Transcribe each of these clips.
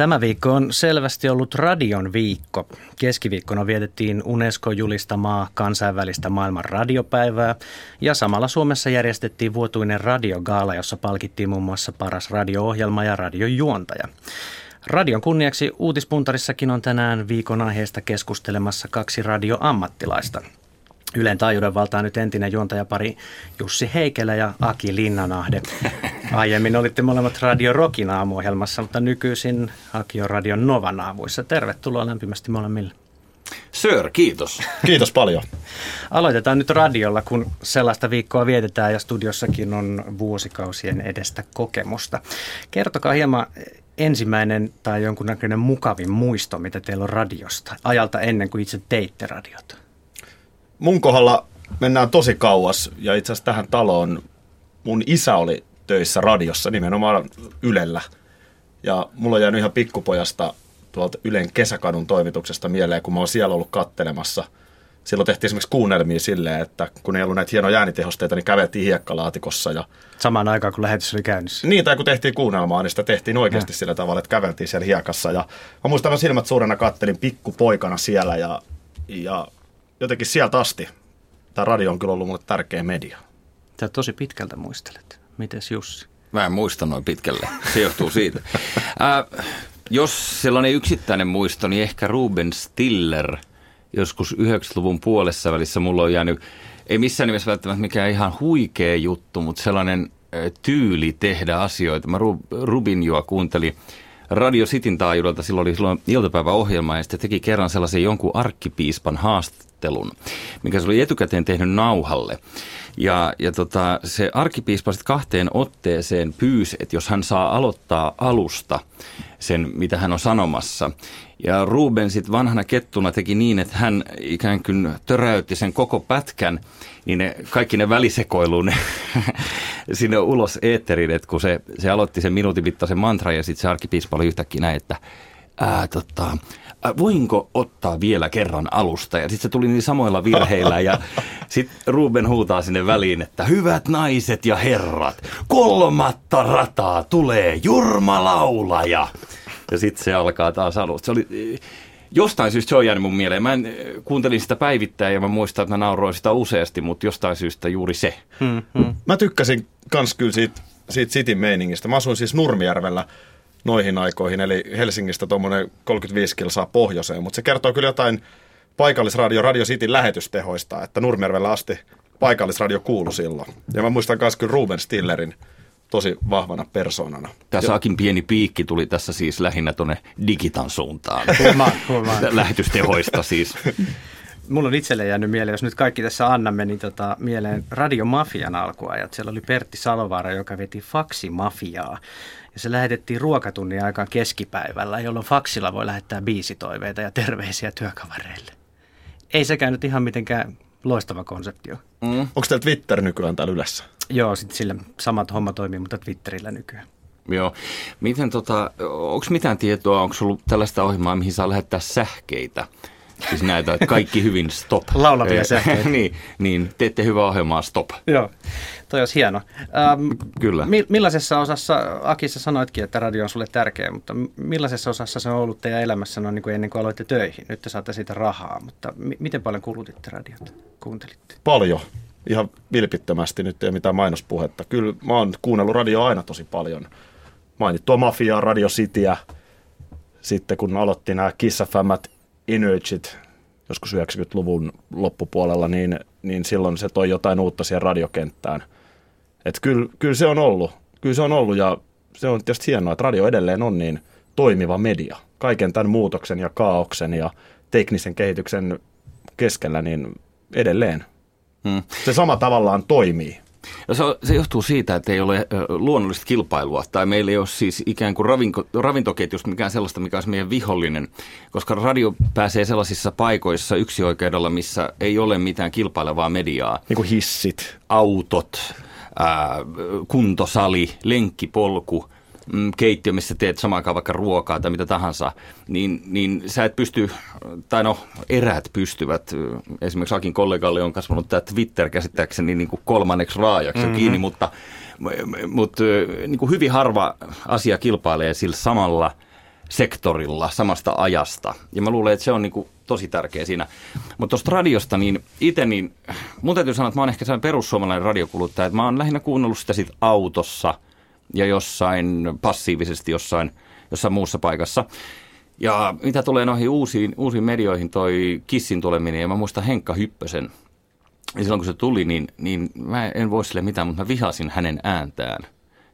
Tämä viikko on selvästi ollut radion viikko. Keskiviikkona vietettiin UNESCO-julistamaa kansainvälistä maailman radiopäivää ja samalla Suomessa järjestettiin vuotuinen radiogaala, jossa palkittiin muun muassa paras radio-ohjelma ja radiojuontaja. Radion kunniaksi uutispuntarissakin on tänään viikon aiheesta keskustelemassa kaksi radioammattilaista. Ylen taajuuden valtaa nyt entinen juontajapari Jussi Heikelä ja Aki Linnanahde. Aiemmin olitte molemmat Radio Rockin aamuohjelmassa, mutta nykyisin Aki on Radio Novan aamuissa. Tervetuloa lämpimästi molemmille. Sir, kiitos. Kiitos paljon. Aloitetaan nyt radiolla, kun sellaista viikkoa vietetään ja studiossakin on vuosikausien edestä kokemusta. Kertokaa hieman ensimmäinen tai jonkunnäköinen mukavin muisto, mitä teillä on radiosta, ajalta ennen kuin itse teitte radiota mun kohdalla mennään tosi kauas ja itse asiassa tähän taloon mun isä oli töissä radiossa nimenomaan Ylellä. Ja mulla on jäänyt ihan pikkupojasta tuolta Ylen kesäkadun toimituksesta mieleen, kun mä oon siellä ollut kattelemassa. Silloin tehtiin esimerkiksi kuunnelmia silleen, että kun ei ollut näitä hienoja äänitehosteita, niin käveltiin hiekkalaatikossa. Ja... Samaan aikaan, kun lähetys oli käynnissä. Niin, tai kun tehtiin kuunnelmaa, niin sitä tehtiin oikeasti ja. sillä tavalla, että käveltiin siellä hiekassa. Ja mä muistan, mä silmät suurena kattelin pikkupoikana siellä ja, ja jotenkin sieltä asti tämä radio on kyllä ollut mulle tärkeä media. Sä tosi pitkältä muistelet. Mites Jussi? Mä en muista noin pitkälle. Se johtuu siitä. Äh, jos sellainen yksittäinen muisto, niin ehkä Ruben Stiller joskus 90-luvun puolessa välissä mulla on jäänyt, ei missään nimessä välttämättä mikään ihan huikea juttu, mutta sellainen tyyli tehdä asioita. Mä Rubinjoa kuuntelin Radio Cityn taajuudelta, silloin oli silloin iltapäiväohjelma ja sitten teki kerran sellaisen jonkun arkkipiispan haastattelun, mikä se oli etukäteen tehnyt nauhalle. Ja, ja tota, se arkkipiispa sitten kahteen otteeseen pyysi, että jos hän saa aloittaa alusta sen, mitä hän on sanomassa. Ja Ruben sitten vanhana kettuna teki niin, että hän ikään kuin töräytti sen koko pätkän, niin ne, kaikki ne välisekoiluun sinne ulos eetteriin, että kun se, se aloitti sen minuutin mittaisen mantra ja sitten se arkkipiispa oli yhtäkkiä näin, että ää, tota, voinko ottaa vielä kerran alusta? Ja sitten se tuli niin samoilla virheillä ja sitten Ruben huutaa sinne väliin, että hyvät naiset ja herrat, kolmatta rataa tulee Jurma Laulaja. Ja sitten se alkaa taas alusta. Se oli, jostain syystä se on jäänyt mun mieleen. Mä en, kuuntelin sitä päivittäin ja mä muistan, että mä nauroin sitä useasti, mutta jostain syystä juuri se. Hmm, hmm. Mä tykkäsin kans kyllä siitä, siitä Cityn meiningistä. Mä asuin siis Nurmijärvellä noihin aikoihin, eli Helsingistä tuommoinen 35 kilsaa pohjoiseen, mutta se kertoo kyllä jotain paikallisradio Radio Cityn lähetystehoista, että Nurmijärvellä asti paikallisradio kuului silloin. Ja mä muistan myös kyllä Ruben Stillerin tosi vahvana persoonana. Tämä saakin pieni piikki tuli tässä siis lähinnä tuonne digitan suuntaan. Lähetystehoista siis. Mulla on itselle jäänyt mieleen, jos nyt kaikki tässä annamme, niin tota, mieleen radiomafian alkuajat. Siellä oli Pertti Salovaara, joka veti faksimafiaa. Ja se lähetettiin ruokatunnin aikaan keskipäivällä, jolloin faksilla voi lähettää biisitoiveita ja terveisiä työkavareille. Ei sekään nyt ihan mitenkään loistava konseptio. Mm. Onko teillä Twitter nykyään täällä ylässä? Joo, sitten sillä samat homma toimii, mutta Twitterillä nykyään. Joo. Miten tota, onko mitään tietoa, onko ollut tällaista ohjelmaa, mihin saa lähettää sähkeitä? Siis näitä kaikki hyvin stop. Laulavia sähkeitä. niin, niin, teette hyvää ohjelmaa stop. Joo, toi olisi hieno. Ähm, Kyllä. Mi- millaisessa osassa, Akissa sanoitkin, että radio on sulle tärkeä, mutta millaisessa osassa se on ollut teidän elämässä no, niin kuin ennen kuin aloitte töihin? Nyt te saatte siitä rahaa, mutta m- miten paljon kulutitte radiota, kuuntelitte? Paljon ihan vilpittömästi, nyt ei ole mitään mainospuhetta. Kyllä mä oon kuunnellut radioa aina tosi paljon. Mainittua Mafiaa, Radio Cityä, sitten kun aloitti nämä Kiss Energyt, joskus 90-luvun loppupuolella, niin, niin silloin se toi jotain uutta siihen radiokenttään. Et kyllä, kyllä se on ollut. Kyllä se on ollut ja se on tietysti hienoa, että radio edelleen on niin toimiva media. Kaiken tämän muutoksen ja kaauksen ja teknisen kehityksen keskellä, niin edelleen Hmm. Se sama tavallaan toimii. Se, se johtuu siitä, että ei ole luonnollista kilpailua, tai meillä ei ole siis ikään kuin ravinko, ravintoketjusta mikään sellaista, mikä olisi meidän vihollinen, koska radio pääsee sellaisissa paikoissa yksioikeudella, missä ei ole mitään kilpailevaa mediaa. Niin kuin hissit. Autot, ää, kuntosali, lenkkipolku – Mm, keittiö, missä teet samaan aikaan vaikka ruokaa tai mitä tahansa, niin, niin sä et pysty, tai no eräät pystyvät, esimerkiksi Akin kollegalle on kasvanut tämä Twitter käsittääkseni niin kuin kolmanneksi raajaksi mm-hmm. kiinni, mutta, mutta niin kuin hyvin harva asia kilpailee sillä samalla sektorilla samasta ajasta. Ja mä luulen, että se on niin kuin tosi tärkeä siinä. Mutta tuosta radiosta, niin itse, niin mun täytyy sanoa, että mä oon ehkä sellainen perussuomalainen radiokuluttaja, että mä oon lähinnä kuunnellut sitä sit autossa ja jossain passiivisesti jossain, jossain muussa paikassa. Ja mitä tulee noihin uusiin, uusiin medioihin, toi Kissin tuleminen, ja mä muistan Henkka Hyppösen, ja silloin kun se tuli, niin, niin mä en voi sille mitään, mutta mä vihasin hänen ääntään.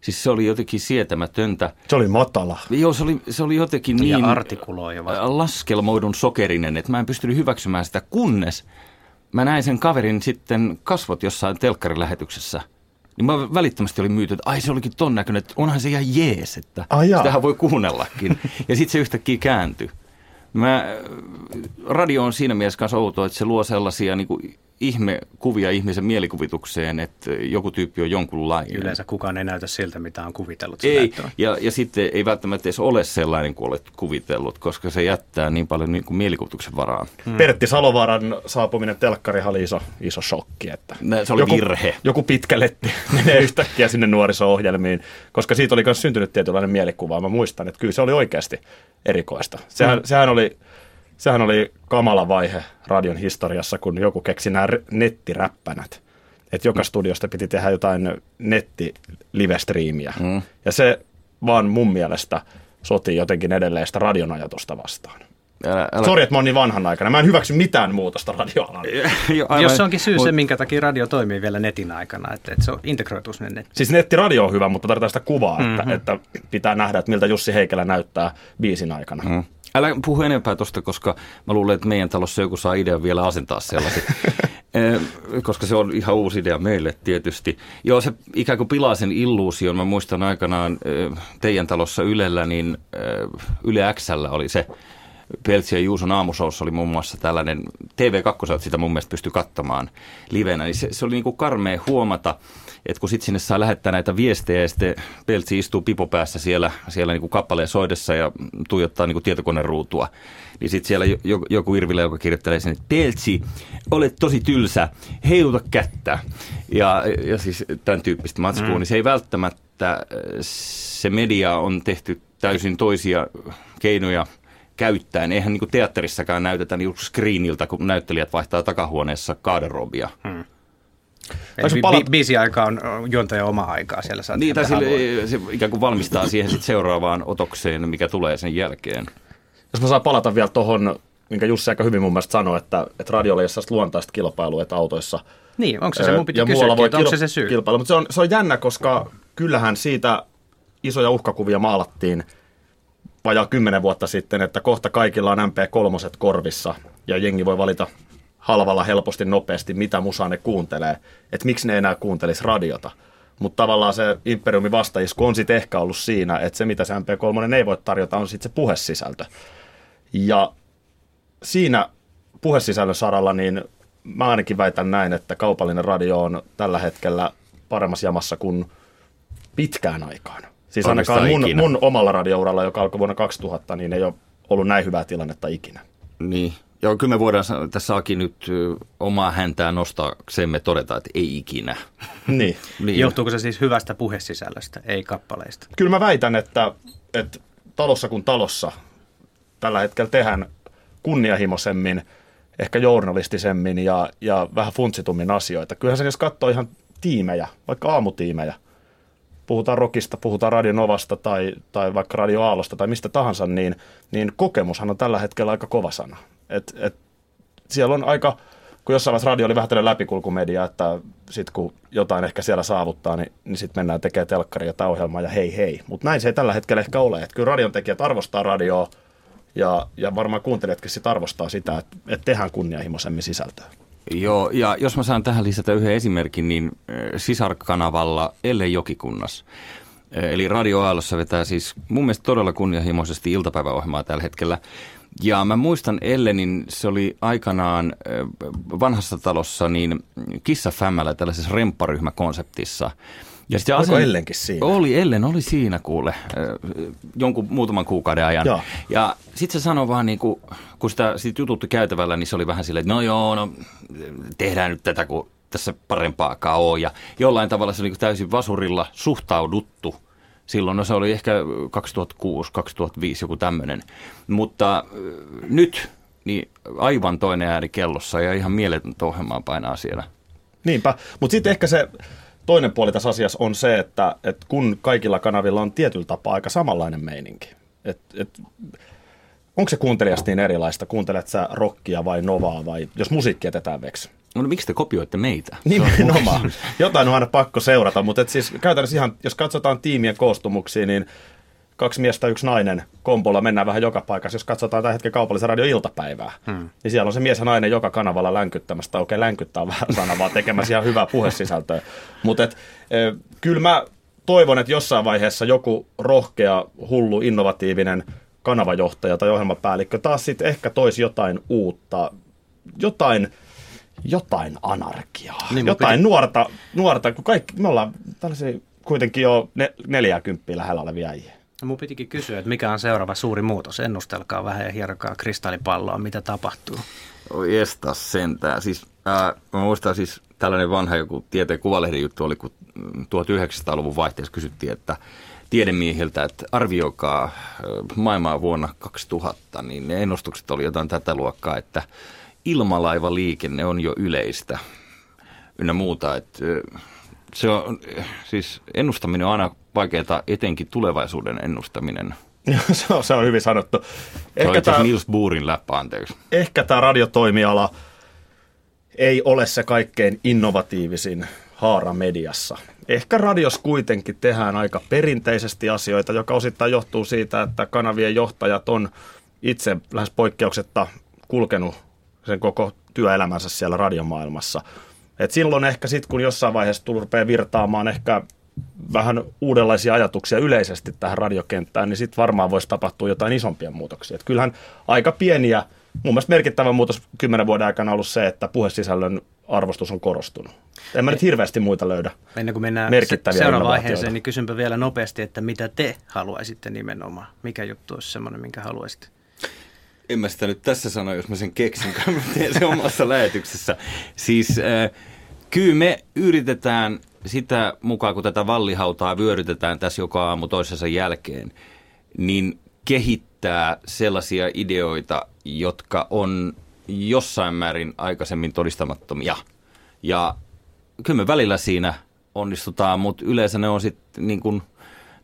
Siis se oli jotenkin sietämätöntä. Se oli matala. Joo, se oli, se oli jotenkin niin ja artikuloiva. laskelmoidun sokerinen, että mä en pystynyt hyväksymään sitä, kunnes mä näin sen kaverin sitten kasvot jossain telkkarilähetyksessä. Niin mä välittömästi oli myyty, että ai se olikin ton näköinen, että onhan se ihan jees, että Ai jaa. sitähän voi kuunnellakin. ja sitten se yhtäkkiä kääntyi. Mä, radio on siinä mielessä kanssa outo, että se luo sellaisia niin kuin ihmekuvia ihmisen mielikuvitukseen, että joku tyyppi on jonkunlainen. Yleensä kukaan ei näytä siltä, mitä on kuvitellut. Ei, ja, ja sitten ei välttämättä edes ole sellainen kuin olet kuvitellut, koska se jättää niin paljon niin kuin mielikuvituksen varaan. Hmm. Pertti Salovaaran saapuminen telkkariin oli iso, iso shokki. Että Nä- se oli joku, virhe. Joku pitkä letti menee yhtäkkiä sinne nuoriso-ohjelmiin, koska siitä oli myös syntynyt tietynlainen mielikuva. Mä muistan, että kyllä se oli oikeasti erikoista. Sehän, hmm. sehän oli sehän oli kamala vaihe radion historiassa, kun joku keksi nämä nettiräppänät. Että joka studiosta piti tehdä jotain netti-live-striimiä. Mm. Ja se vaan mun mielestä sotii jotenkin edelleen sitä radion ajatusta vastaan. Älä, älä, Sori, että mä oon niin vanhanaikainen. Mä en hyväksy mitään muutosta aivan- Jos se onkin syy mut- se, minkä takia radio toimii vielä netin aikana, että, että se on integroitu sinne nettiin. Siis nettiradio on hyvä, mutta tarvitaan sitä kuvaa, mm-hmm. että, että pitää nähdä, että miltä Jussi Heikelä näyttää biisin aikana. Mm. Älä puhu enempää tuosta, koska mä luulen, että meidän talossa joku saa idean vielä asentaa sellaisen. Eh, koska se on ihan uusi idea meille tietysti. Joo, se ikään kuin pilaa sen illuusion. Mä muistan aikanaan eh, teidän talossa Ylellä, niin eh, Yle Xllä oli se Peltsi ja Juuson aamusoussa oli muun muassa tällainen, TV2 sitä mun mielestä pystyi katsomaan livenä, niin se, se oli niin kuin karmea huomata, että kun sitten sinne saa lähettää näitä viestejä ja sitten Peltsi istuu pipo päässä siellä, siellä niin kuin kappaleen soidessa ja tuijottaa niin kuin tietokoneruutua, niin sitten siellä jo- jo- joku Irville, joka kirjoittelee sen, että Peltsi, olet tosi tylsä, heiluta kättä. Ja, ja siis tämän tyyppistä matskua, mm. niin se ei välttämättä, se media on tehty täysin toisia keinoja käyttäen. Eihän niin kuin teatterissakaan näytetä niin screeniltä, kun näyttelijät vaihtaa takahuoneessa kaaderobia. Hmm. Eli bi- palat- bi- biisi aika on on juontaja oma aikaa siellä. Saat Niin, tai sille, se ikään kuin valmistaa siihen sit seuraavaan otokseen, mikä tulee sen jälkeen. Jos mä saan palata vielä tuohon, minkä Jussi aika hyvin mun mielestä sanoi, että, että radiolla ei ole luontaista kilpailua, että autoissa Niin, onko se se? Mun piti muualla kysyäkin, voi onko se se syy? Kilpailu. Mutta se on, se on jännä, koska kyllähän siitä isoja uhkakuvia maalattiin vajaa kymmenen vuotta sitten, että kohta kaikilla on MP3 korvissa ja jengi voi valita halvalla, helposti, nopeasti, mitä musaa ne kuuntelee. Että miksi ne enää kuuntelisi radiota. Mutta tavallaan se Imperiumin vastaisku on sitten ehkä ollut siinä, että se mitä se MP3 ei voi tarjota on sitten se puhesisältö. Ja siinä puhesisällön saralla, niin mä ainakin väitän näin, että kaupallinen radio on tällä hetkellä paremmassa jamassa kuin pitkään aikaan. Siis ainakaan mun, ikinä. mun omalla radiouralla, joka alkoi vuonna 2000, niin ei ole ollut näin hyvää tilannetta ikinä. Niin. Ja kyllä me voidaan tässä Aki nyt omaa häntää nostaaksemme todeta, että ei ikinä. Niin. Niin. Johtuuko se siis hyvästä puhesisällöstä, ei kappaleista? Kyllä mä väitän, että, että talossa kuin talossa tällä hetkellä tehdään kunnianhimoisemmin, ehkä journalistisemmin ja, ja vähän funtsitummin asioita. Kyllähän se jos katsoo ihan tiimejä, vaikka aamutiimejä, puhutaan rockista, puhutaan radionovasta tai, tai vaikka Radio Aallosta tai mistä tahansa, niin, niin kokemushan on tällä hetkellä aika kova sana. Et, et siellä on aika, kun jossain vaiheessa radio oli vähän tällainen läpikulkumedia, että sitten kun jotain ehkä siellä saavuttaa, niin, niin sitten mennään tekemään telkkaria tai ohjelmaa ja hei hei. Mutta näin se ei tällä hetkellä ehkä ole. Et kyllä radion tekijät arvostaa radioa ja, ja varmaan kuuntelijatkin sit arvostaa sitä, että, että tehdään kunnianhimoisemmin sisältöä. Joo, ja jos mä saan tähän lisätä yhden esimerkin, niin ö, sisarkanavalla Elle Jokikunnas. Ö, Eli Radio Aallossa vetää siis mun mielestä todella kunnianhimoisesti iltapäiväohjelmaa tällä hetkellä. Ja mä muistan Ellenin, se oli aikanaan ö, vanhassa talossa niin Kissa Fämmällä tällaisessa rempparyhmäkonseptissa. Ja sit se Oliko Ellenkin siinä? Oli, Ellen oli siinä kuule, jonkun muutaman kuukauden ajan. Joo. Ja sitten se sanoi vaan, niin kuin, kun sitä sit jututti käytävällä, niin se oli vähän silleen, että no joo, no tehdään nyt tätä, kun tässä parempaakaan on. Ja jollain tavalla se oli niin täysin vasurilla suhtauduttu Silloin no se oli ehkä 2006, 2005, joku tämmöinen. Mutta nyt niin aivan toinen ääni kellossa ja ihan mieletöntä ohjelmaa painaa siellä. Niinpä, mutta sitten ehkä se toinen puoli tässä asiassa on se, että, että kun kaikilla kanavilla on tietyllä tapaa aika samanlainen meininki. Et, et, onko se kuuntelijasta niin erilaista? Kuuntelet sä rockia vai novaa vai jos musiikki jätetään veksi? No, no miksi te kopioitte meitä? Nimenomaan. Jotain on aina pakko seurata, mutta et siis käytännössä ihan, jos katsotaan tiimien koostumuksia, niin kaksi miestä, yksi nainen kompolla mennään vähän joka paikassa. Jos katsotaan tällä hetken kaupallisen radio-iltapäivää, hmm. niin siellä on se mies ja nainen joka kanavalla länkyttämässä, tai okei, länkyttää on vähän sana, vaan tekemässä ihan hyvää puhesisältöä. Mutta e, kyllä mä toivon, että jossain vaiheessa joku rohkea, hullu, innovatiivinen kanavajohtaja tai ohjelmapäällikkö taas sitten ehkä toisi jotain uutta, jotain, jotain anarkiaa, niin, jotain piti... nuorta, nuorta, kun kaikki, me ollaan tällaisia kuitenkin jo ne, 40 lähellä olevia äijä. Mun pitikin kysyä, että mikä on seuraava suuri muutos. Ennustelkaa vähän ja hierokaa kristallipalloa, mitä tapahtuu. Oi esta sentään. Siis, ää, mä muistan siis tällainen vanha joku tieteen kuvalehden juttu oli, kun 1900-luvun vaihteessa kysyttiin, että tiedemiehiltä, että arvioikaa maailmaa vuonna 2000, niin ne ennustukset oli jotain tätä luokkaa, että ilmalaivaliikenne on jo yleistä ynnä muuta. Että se on, siis ennustaminen on aina vaikeaa, etenkin tulevaisuuden ennustaminen. se, on, se on hyvin sanottu. Ehkä tämä, Nils Buurin läppä, anteeksi. Ehkä tämä radiotoimiala ei ole se kaikkein innovatiivisin haara mediassa. Ehkä radios kuitenkin tehdään aika perinteisesti asioita, joka osittain johtuu siitä, että kanavien johtajat on itse lähes poikkeuksetta kulkenut sen koko työelämänsä siellä radiomaailmassa. Et silloin ehkä sitten, kun jossain vaiheessa rupeaa virtaamaan ehkä vähän uudenlaisia ajatuksia yleisesti tähän radiokenttään, niin sitten varmaan voisi tapahtua jotain isompia muutoksia. Et kyllähän aika pieniä, mun mielestä merkittävä muutos kymmenen vuoden aikana on ollut se, että puhesisällön arvostus on korostunut. En mä nyt hirveästi muita löydä Ennen kuin mennään merkittäviä seuraavaan vaiheeseen, niin kysynpä vielä nopeasti, että mitä te haluaisitte nimenomaan? Mikä juttu olisi semmoinen, minkä haluaisitte? En mä sitä nyt tässä sano, jos mä sen keksin, kun mä teen sen omassa lähetyksessä. Siis äh, kyllä me yritetään sitä mukaan, kun tätä vallihautaa vyörytetään tässä joka aamu toisensa jälkeen, niin kehittää sellaisia ideoita, jotka on jossain määrin aikaisemmin todistamattomia. Ja kyllä me välillä siinä onnistutaan, mutta yleensä ne on sitten niin kuin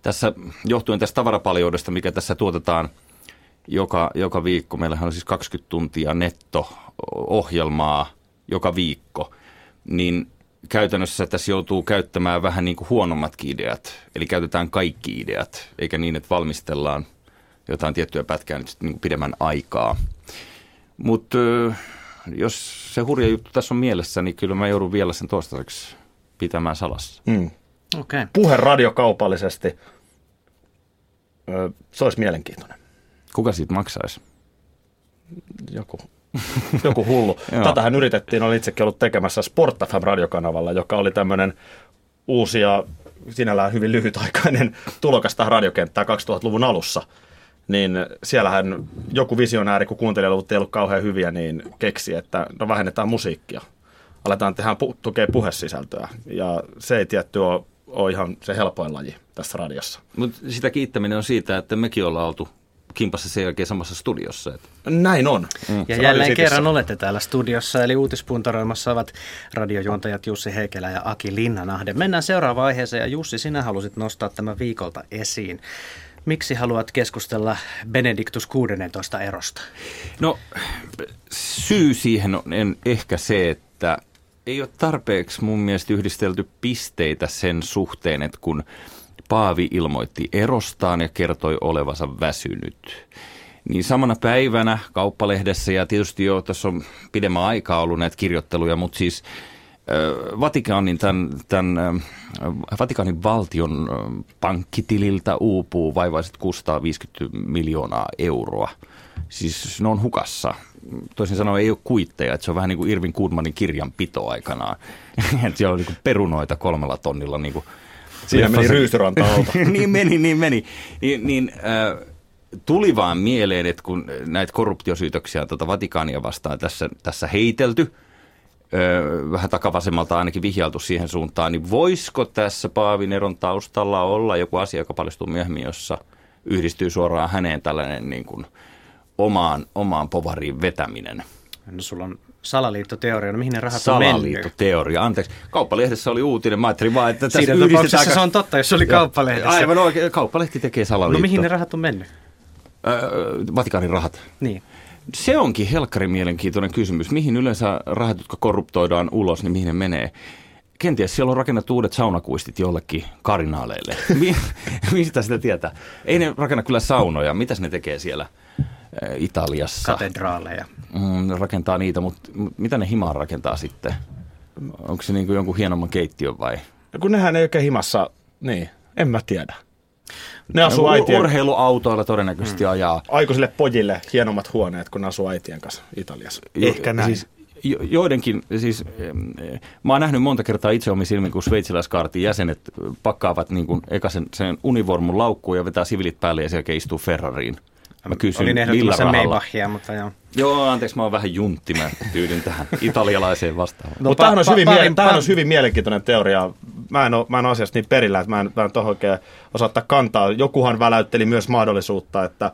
tässä, johtuen tästä tavarapaljoudesta, mikä tässä tuotetaan joka, joka viikko. Meillähän on siis 20 tuntia netto-ohjelmaa joka viikko, niin käytännössä tässä joutuu käyttämään vähän niin kuin huonommatkin ideat. Eli käytetään kaikki ideat, eikä niin, että valmistellaan jotain tiettyä pätkää nyt niin kuin pidemmän aikaa. Mutta jos se hurja juttu tässä on mielessä, niin kyllä mä joudun vielä sen toistaiseksi pitämään salassa. Mm. Okay. Puhe radiokaupallisesti, se olisi mielenkiintoinen. Kuka siitä maksaisi? Joku joku hullu. Tätähän yritettiin, olin itsekin ollut tekemässä Sport FM radiokanavalla, joka oli tämmöinen uusi ja sinällään hyvin lyhytaikainen tulokas tähän radiokenttään 2000-luvun alussa. Niin siellähän joku visionääri, kun kuuntelijaluvut ei ollut kauhean hyviä, niin keksi, että no vähennetään musiikkia. Aletaan tehdä pu- tukea puhesisältöä. Ja se ei tietty ole, ole ihan se helpoin laji tässä radiossa. Mutta sitä kiittäminen on siitä, että mekin ollaan oltu kimpassa sen jälkeen samassa studiossa. Että. Näin on. Mm. Ja jälleen kerran olette täällä studiossa, eli uutispuntaroimassa ovat radiojuontajat Jussi Heikelä ja Aki Linnanahde. Mennään seuraavaan aiheeseen, ja Jussi, sinä halusit nostaa tämän viikolta esiin. Miksi haluat keskustella Benediktus 16 erosta? No, syy siihen on ehkä se, että ei ole tarpeeksi mun mielestä yhdistelty pisteitä sen suhteen, että kun – Paavi ilmoitti erostaan ja kertoi olevansa väsynyt. Niin samana päivänä kauppalehdessä, ja tietysti jo tässä on pidemmän aikaa ollut näitä kirjoitteluja, mutta siis Vatikaanin, tämän, tämän, Vatikaanin valtion pankkitililtä uupuu vaivaiset 650 miljoonaa euroa. Siis ne on hukassa. Toisin sanoen ei ole kuitteja, että se on vähän niin kuin Irvin Kudmanin kirjanpito aikanaan. että siellä on niin perunoita kolmella tonnilla niin kuin Siinä meni ryystyranta niin meni, niin meni. Niin, niin äh, tuli vaan mieleen, että kun näitä korruptiosyytöksiä on tuota Vatikaania vastaan tässä, tässä heitelty, vähän takavasemmalta ainakin vihjailtu siihen suuntaan, niin voisiko tässä Paavin eron taustalla olla joku asia, joka paljastuu myöhemmin, jossa yhdistyy suoraan häneen tällainen niin kuin omaan, omaan povariin vetäminen? No sulla on salaliittoteoria, no mihin ne rahat on mennyt? Salaliittoteoria, anteeksi. Kauppalehdessä oli uutinen, mä ajattelin vaan, että tässä Siinä tapauksessa se on totta, jos se oli kauppalehdessä. Aivan oikein, kauppalehti tekee salaliitto. No mihin ne rahat on mennyt? Öö, Vatikaanin rahat. Niin. Se onkin helkkari mielenkiintoinen kysymys. Mihin yleensä rahat, jotka korruptoidaan ulos, niin mihin ne menee? Kenties siellä on rakennettu uudet saunakuistit jollekin karinaaleille. Mistä sitä tietää? Ei ne rakenna kyllä saunoja. Mitäs ne tekee siellä Italiassa? Katedraaleja. Mm, rakentaa niitä, mutta mitä ne himaan rakentaa sitten? Onko se niin kuin jonkun hienomman keittiön vai? No kun nehän ei oikein himassa, niin, en mä tiedä. Ne asuu äitien... Urheiluautoilla todennäköisesti hmm. ajaa. Aikuisille pojille hienommat huoneet, kun asuu äitien kanssa Italiassa. Jo, Ehkä näin. Siis, jo, joidenkin, siis mä oon nähnyt monta kertaa itse omin silmin, kun sveitsiläiskaartin jäsenet pakkaavat niin kuin eka sen, sen univormun laukkuun ja vetää sivilit päälle ja sen jälkeen istuu Ferrariin. Mä kysyn, Olin ehdottomassa Maybachia, mutta joo. Joo, anteeksi, mä oon vähän juntti, mä tyydyn tähän italialaiseen vastaan. No, mutta tämähän, pa- hyvin, pa- mie- tämähän olisi hyvin mielenkiintoinen teoria. Mä en ole, mä en ole asiasta niin perillä, että mä en, mä en tohon oikein osaa ottaa kantaa. Jokuhan väläytteli myös mahdollisuutta, että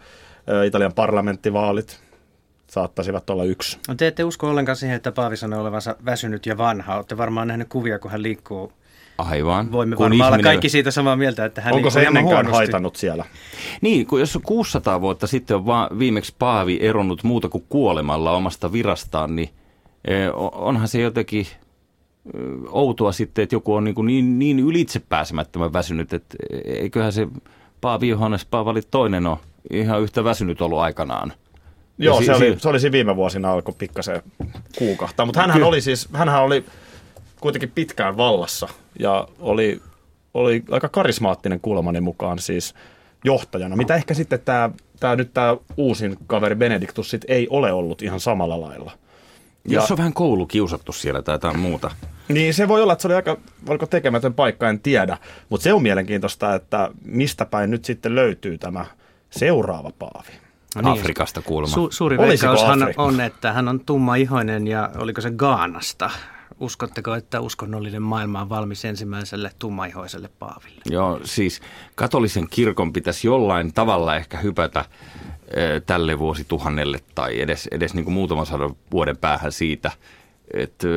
Italian parlamenttivaalit saattaisivat olla yksi. No te ette usko ollenkaan siihen, että Paavi sanoo olevansa väsynyt ja vanha. Olette varmaan nähnyt kuvia, kun hän liikkuu Aivan. Voimme kun varmaan ihminen... olla kaikki siitä samaa mieltä, että hän Onko se ennenkään haitannut siellä? Niin, kun jos 600 vuotta sitten on vaan viimeksi Paavi eronnut muuta kuin kuolemalla omasta virastaan, niin e, onhan se jotenkin e, outoa sitten, että joku on niin, niin, niin ylitsepääsemättömän väsynyt, että eiköhän se Paavi Johannes Paavali toinen ole ihan yhtä väsynyt ollut aikanaan. Joo, si- se, oli, se oli siinä viime vuosina alkoi pikkasen kuukahtaa, mutta hänhän oli siis, hänhän oli kuitenkin pitkään vallassa ja oli, oli aika karismaattinen kuulemani mukaan siis johtajana, mitä ehkä sitten tämä, tämä nyt tämä uusin kaveri Benediktus sit ei ole ollut ihan samalla lailla. Ja, Jos on vähän koulu kiusattu siellä tai jotain muuta. Niin se voi olla, että se oli aika, oliko tekemätön paikka, en tiedä. Mutta se on mielenkiintoista, että mistä päin nyt sitten löytyy tämä seuraava paavi. No niin, Afrikasta kuulemma. Su- suuri veikkaushan on, että hän on tummaihoinen ja oliko se Gaanasta uskotteko, että uskonnollinen maailma on valmis ensimmäiselle tummaihoiselle paaville? Joo, siis katolisen kirkon pitäisi jollain tavalla ehkä hypätä e, tälle vuosituhannelle tai edes, edes niin kuin muutaman sadan vuoden päähän siitä. Et, e,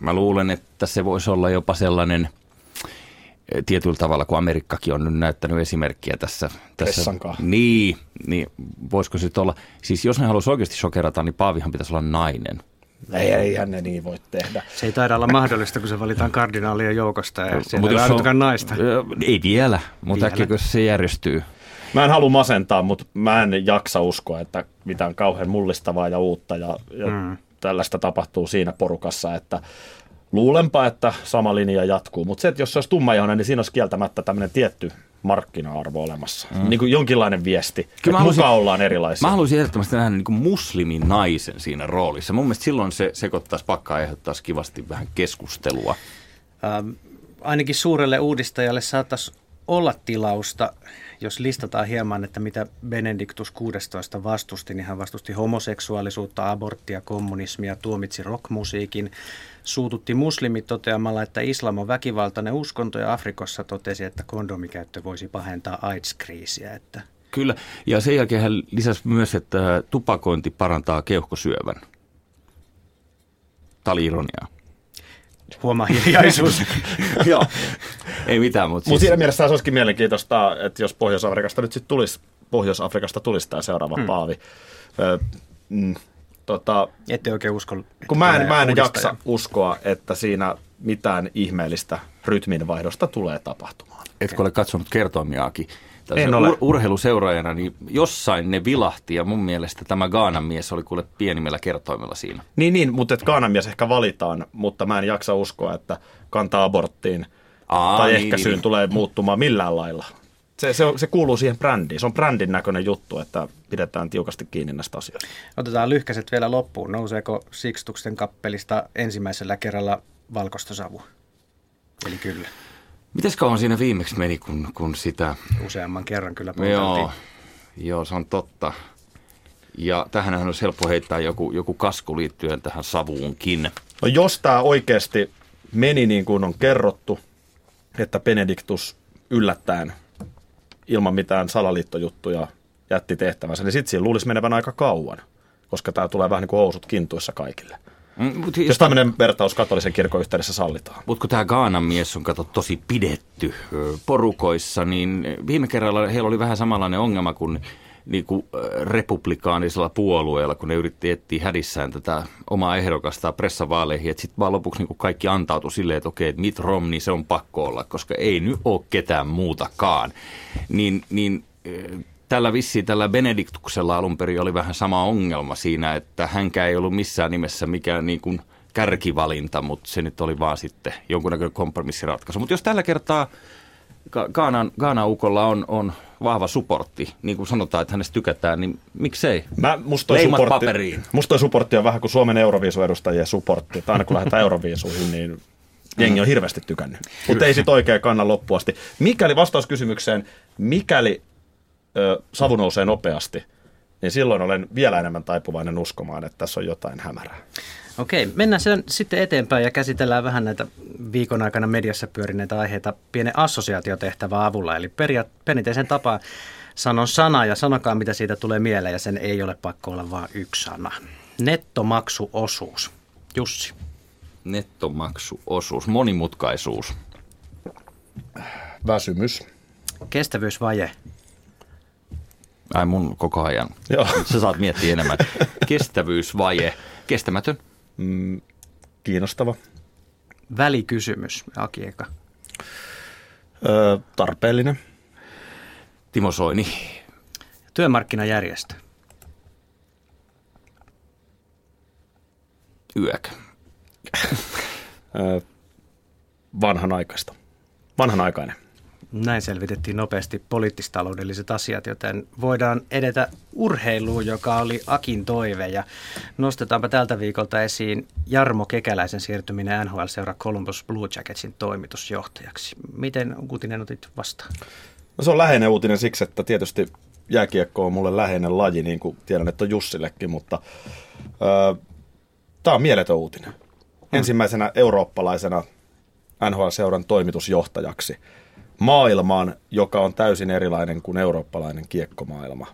mä luulen, että se voisi olla jopa sellainen tietyllä tavalla, kun Amerikkakin on nyt näyttänyt esimerkkiä tässä. tässä niin, niin, voisiko se olla, siis jos ne haluaisi oikeasti sokerata, niin paavihan pitäisi olla nainen – ei, eihän ne niin voi tehdä. Se ei taida olla mahdollista, kun se valitaan kardinaalien joukosta ja siellä ei ole naista. Ei vielä, mutta äkkiä se järjestyy. Mä en halua masentaa, mutta mä en jaksa uskoa, että mitään kauhean mullistavaa ja uutta ja, ja mm. tällaista tapahtuu siinä porukassa, että luulenpa, että sama linja jatkuu. Mutta se, että jos se olisi tummaihoinen, niin siinä olisi kieltämättä tämmöinen tietty markkina-arvo olemassa. Mm. Niin kuin jonkinlainen viesti, Kyllä että mukaan ollaan erilaisia. Mä haluaisin ehdottomasti nähdä niin kuin muslimin naisen siinä roolissa. Mun mielestä silloin se sekoittaisi pakkaa ja ehdottaisi kivasti vähän keskustelua. Ähm, ainakin suurelle uudistajalle saattaisi olla tilausta, jos listataan hieman, että mitä Benediktus 16 vastusti, niin hän vastusti homoseksuaalisuutta, aborttia, kommunismia, tuomitsi rockmusiikin, suututti muslimit toteamalla, että islam on väkivaltainen uskonto ja Afrikassa totesi, että kondomikäyttö voisi pahentaa AIDS-kriisiä. Että Kyllä, ja sen jälkeen hän lisäsi myös, että tupakointi parantaa keuhkosyövän. Tämä oli ironiaa. Huomaa hiljaisuus. Joo, ei mitään. Mutta Mut siis... siinä mielessä se olisikin mielenkiintoista, että jos Pohjois-Afrikasta nyt sitten tulisi, Pohjois-Afrikasta tulisi tämä seuraava hmm. paavi. Ö, mm, tota, Ette oikein usko. Kun mä en, mä en jaksa uskoa, että siinä mitään ihmeellistä rytminvaihdosta tulee tapahtumaan. Etkö ole katsonut kertoimiaakin? En ole. Ur- urheiluseuraajana, niin jossain ne vilahti ja mun mielestä tämä Gaanan mies oli kuule pienimmillä kertoimilla siinä. Niin, niin mutta että Gaanan mies ehkä valitaan, mutta mä en jaksa uskoa, että kantaa aborttiin Aa, tai niin, ehkäisyyn niin. tulee muuttumaan millään lailla. Se, se, se kuuluu siihen brändiin. Se on brändin näköinen juttu, että pidetään tiukasti kiinni näistä asioista. Otetaan lyhkäiset vielä loppuun. Nouseeko Sixtuksen kappelista ensimmäisellä kerralla valkoista savua? Eli kyllä. Mites kauan siinä viimeksi meni, kun, kun sitä... Useamman kerran kyllä Joo, joo, se on totta. Ja tähän on helppo heittää joku, joku kasku liittyen tähän savuunkin. No jos tämä oikeasti meni niin kuin on kerrottu, että Benediktus yllättäen ilman mitään salaliittojuttuja jätti tehtävänsä, niin sitten siinä luulisi menevän aika kauan, koska tämä tulee vähän niin kuin housut kintuissa kaikille. Mm, mut Jos tämmöinen vertaus katolisen kirkon yhteydessä sallitaan. Mutta kun tämä Gaanan mies on kato tosi pidetty porukoissa, niin viime kerralla heillä oli vähän samanlainen ongelma kuin niin kuin republikaanisella puolueella, kun ne yritti etsiä hädissään tätä omaa ehdokasta pressavaaleihin, että sitten vaan lopuksi niin kuin kaikki antautui silleen, että okei, Mitt Romney se on pakko olla, koska ei nyt ole ketään muutakaan. Niin, niin tällä vissiin tällä Benediktuksella alun perin oli vähän sama ongelma siinä, että hänkään ei ollut missään nimessä mikään niin kuin kärkivalinta, mutta se nyt oli vaan sitten jonkunnäköinen kompromissiratkaisu. Mutta jos tällä kertaa Gaanan, Gaanan ukolla on, on vahva supportti, niin kuin sanotaan, että hänestä tykätään, niin miksei? Mä, musta toi Leimat supportti, paperiin. Musta toi supportti on vähän kuin Suomen Euroviisuedustajien supportti. Että aina kun lähdetään Euroviisuihin, niin jengi on hirveästi tykännyt. Mutta ei sit oikein kannan loppuasti. Mikäli vastaus kysymykseen, mikäli ö, savu nousee nopeasti, niin silloin olen vielä enemmän taipuvainen uskomaan, että tässä on jotain hämärää. Okei, mennään sen sitten eteenpäin ja käsitellään vähän näitä viikon aikana mediassa pyörineitä aiheita pienen assosiaatiotehtävän avulla. Eli peria- perinteisen tapaan sanon sana ja sanokaa mitä siitä tulee mieleen ja sen ei ole pakko olla vain yksi sana. Nettomaksuosuus. Jussi. Nettomaksuosuus, monimutkaisuus. Väsymys. Kestävyysvaje. Ai mun koko ajan. Joo. Sä saat miettiä enemmän. Kestävyysvaje. Kestämätön. Mm, kiinnostava. Välikysymys. Aki eka. Ö, tarpeellinen. Timo Soini. Työmarkkinajärjestö. Yök. Ö, vanhanaikaista. Vanhanaikainen. Näin selvitettiin nopeasti poliittistaloudelliset asiat, joten voidaan edetä urheiluun, joka oli Akin toive. Ja nostetaanpa tältä viikolta esiin Jarmo Kekäläisen siirtyminen NHL-seura Columbus Blue Jacketsin toimitusjohtajaksi. Miten uutinen otit vastaan? No se on läheinen uutinen siksi, että tietysti jääkiekko on mulle läheinen laji, niin kuin tiedän, että on Jussillekin, mutta öö, tämä on mieletön uutinen. Ensimmäisenä eurooppalaisena NHL-seuran toimitusjohtajaksi maailmaan, joka on täysin erilainen kuin eurooppalainen kiekkomaailma.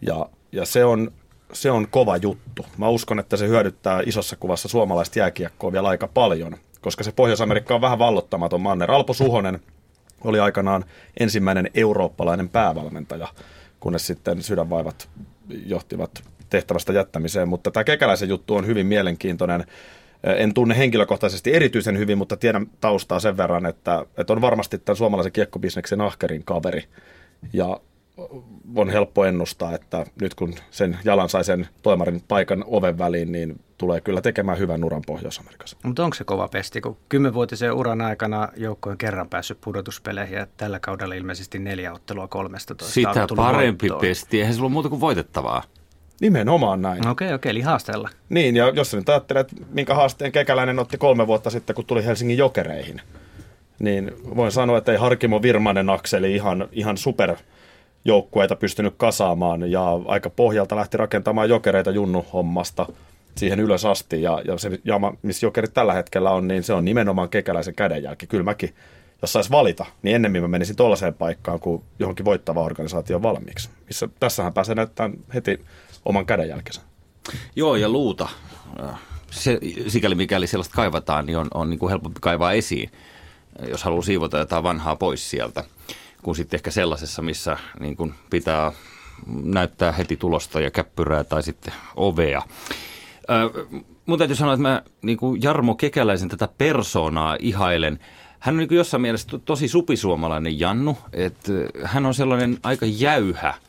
Ja, ja se, on, se on kova juttu. Mä uskon, että se hyödyttää isossa kuvassa suomalaista jääkiekkoa vielä aika paljon, koska se Pohjois-Amerikka on vähän vallottamaton manner. Alpo Suhonen oli aikanaan ensimmäinen eurooppalainen päävalmentaja, kunnes sitten sydänvaivat johtivat tehtävästä jättämiseen. Mutta tämä kekäläisen juttu on hyvin mielenkiintoinen. En tunne henkilökohtaisesti erityisen hyvin, mutta tiedän taustaa sen verran, että, että on varmasti tämän suomalaisen kiekkobisneksen ahkerin kaveri. Ja on helppo ennustaa, että nyt kun sen jalan sai sen toimarin paikan oven väliin, niin tulee kyllä tekemään hyvän uran Pohjois-Amerikassa. Mutta onko se kova pesti, kun kymmenvuotisen uran aikana joukko on kerran päässyt pudotuspeleihin ja tällä kaudella ilmeisesti neljä ottelua 13. Sitä parempi voittoon. pesti, eihän se ollut muuta kuin voitettavaa. Nimenomaan näin. Okei, okay, okei, okay, eli haastella. Niin, ja jos nyt ajattelet, minkä haasteen Kekäläinen otti kolme vuotta sitten, kun tuli Helsingin jokereihin, niin voin sanoa, että ei Harkimo Virmanen akseli ihan, ihan super joukkueita pystynyt kasaamaan ja aika pohjalta lähti rakentamaan jokereita junnu hommasta siihen ylös asti ja, ja se jama, missä jokerit tällä hetkellä on, niin se on nimenomaan kekäläisen kädenjälki. Kyllä mäkin, jos saisi valita, niin ennemmin mä menisin tuollaiseen paikkaan kuin johonkin voittava organisaatio valmiiksi. Missä, tässähän pääsee näyttämään heti oman kädenjälkensä. Joo, ja luuta. Se, sikäli mikäli sellaista kaivataan, niin on, on niin kuin helpompi kaivaa esiin, jos haluaa siivota jotain vanhaa pois sieltä, kuin sitten ehkä sellaisessa, missä niin kuin pitää näyttää heti tulosta ja käppyrää tai sitten ovea. mun täytyy sanoa, että mä niin kuin Jarmo Kekäläisen tätä persoonaa ihailen. Hän on niin kuin jossain mielessä tosi supisuomalainen Jannu, että hän on sellainen aika jäyhä –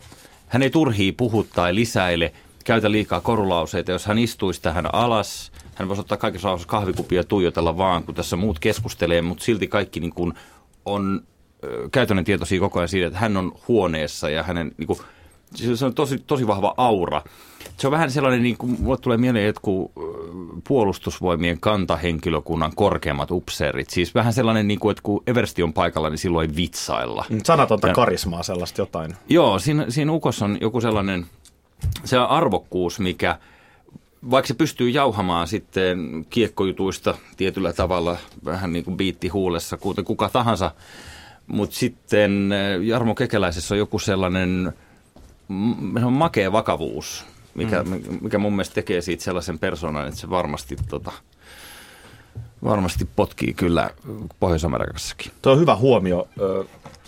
hän ei turhii puhu tai lisäile, käytä liikaa korulauseita. Jos hän istuisi tähän alas, hän voisi ottaa kaikissa rauhassa kahvikupia ja tuijotella vaan, kun tässä muut keskustelee, mutta silti kaikki niin kuin on käytännön tietoisia koko ajan siitä, että hän on huoneessa ja hänen niin kuin, se on tosi, tosi vahva aura. Se on vähän sellainen, niin kuin mulle tulee mieleen jotkut puolustusvoimien kantahenkilökunnan korkeammat upseerit. Siis vähän sellainen, niin kuin, että kun Eversti on paikalla, niin silloin ei vitsailla. Mm, sanatonta ja, karismaa, sellaista jotain. Joo, siinä, siinä ukossa on joku sellainen, se on arvokkuus, mikä vaikka se pystyy jauhamaan sitten kiekkojutuista tietyllä tavalla, vähän niin kuin biitti huulessa, kuten kuka tahansa, mutta sitten Jarmo Kekeläisessä on joku sellainen se on makea vakavuus, mikä, mm. mikä mun mielestä tekee siitä sellaisen persoonan, että se varmasti, tota, varmasti potkii kyllä Pohjois-Amerikassakin. Tuo on hyvä huomio.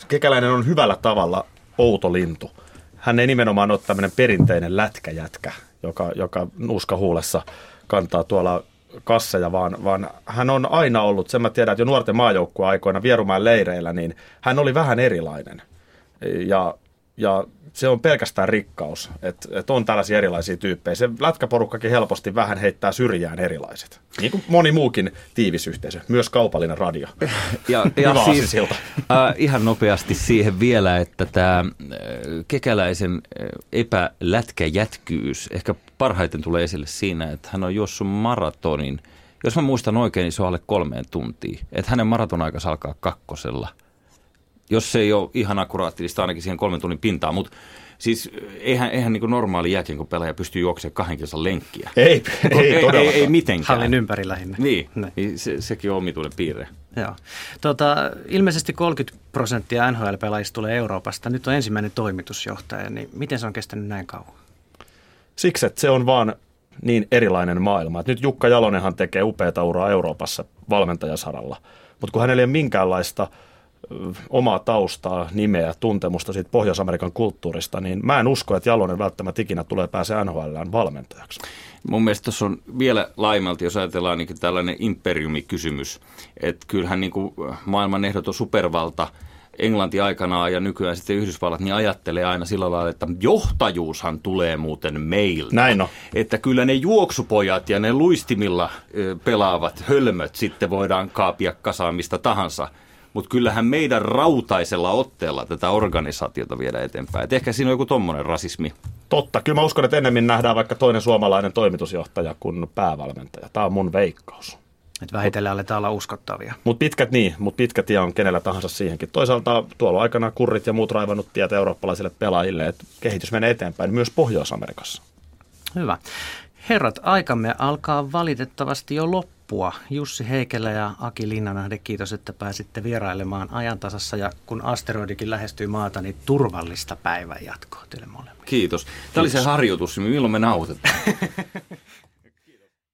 Kekäläinen on hyvällä tavalla outo lintu. Hän ei nimenomaan ole tämmöinen perinteinen lätkäjätkä, joka, joka nuuska huulessa kantaa tuolla kasseja, vaan, vaan hän on aina ollut, sen mä tiedän, että jo nuorten aikoina Vierumäen leireillä, niin hän oli vähän erilainen. Ja, ja se on pelkästään rikkaus, että, että on tällaisia erilaisia tyyppejä. Se lätkäporukkakin helposti vähän heittää syrjään erilaiset. Niin kuin moni muukin tiivisyhteisö, myös kaupallinen radio. Ja, ja siis, äh, ihan nopeasti siihen vielä, että tämä äh, kekäläisen äh, epälätkäjätkyys ehkä parhaiten tulee esille siinä, että hän on juossut maratonin. Jos mä muistan oikein, niin se on alle kolmeen tuntiin. Että hänen maratonaikansa alkaa kakkosella – jos se ei ole ihan akkuraattista ainakin siihen kolmen tunnin pintaan, mutta siis eihän, eihän niin normaali jääkiekon pelaaja pysty juoksemaan kahden kilsan lenkkiä. Ei, ei, ei, ei, ei mitenkään. Hallin ympäri lähinnä. Niin, niin se, sekin on omituinen piirre. Joo. Tota, ilmeisesti 30 prosenttia NHL-pelaajista tulee Euroopasta. Nyt on ensimmäinen toimitusjohtaja, niin miten se on kestänyt näin kauan? Siksi, että se on vaan niin erilainen maailma. Et nyt Jukka Jalonenhan tekee upeata uraa Euroopassa valmentajasaralla, mutta kun hänellä ei ole minkäänlaista – omaa taustaa, nimeä, tuntemusta siitä Pohjois-Amerikan kulttuurista, niin mä en usko, että Jalonen välttämättä ikinä tulee pääse NHLään valmentajaksi. Mun mielestä tuossa on vielä laimalti, jos ajatellaan niin tällainen imperiumikysymys, että kyllähän niin kuin maailman ehdoton supervalta – Englanti aikanaan ja nykyään sitten Yhdysvallat, niin ajattelee aina sillä lailla, että johtajuushan tulee muuten meiltä. Näin on. Että kyllä ne juoksupojat ja ne luistimilla pelaavat hölmöt sitten voidaan kaapia kasaamista tahansa – mutta kyllähän meidän rautaisella otteella tätä organisaatiota viedä eteenpäin. Et ehkä siinä on joku tommonen rasismi. Totta, kyllä mä uskon, että ennemmin nähdään vaikka toinen suomalainen toimitusjohtaja kuin päävalmentaja. Tämä on mun veikkaus. Että vähitellen aletaan olla uskottavia. Mutta pitkät niin, mutta pitkä tie on kenellä tahansa siihenkin. Toisaalta tuolla aikana kurrit ja muut raivannut tietä eurooppalaisille pelaajille, että kehitys menee eteenpäin myös Pohjois-Amerikassa. Hyvä. Herrat, aikamme alkaa valitettavasti jo loppuun loppua. Jussi Heikelä ja Aki Linnanahde, kiitos, että pääsitte vierailemaan ajantasassa ja kun asteroidikin lähestyy maata, niin turvallista päivän jatkoa teille molemmille. Kiitos. Tämä kiitos. oli se harjoitus, milloin me nautetaan.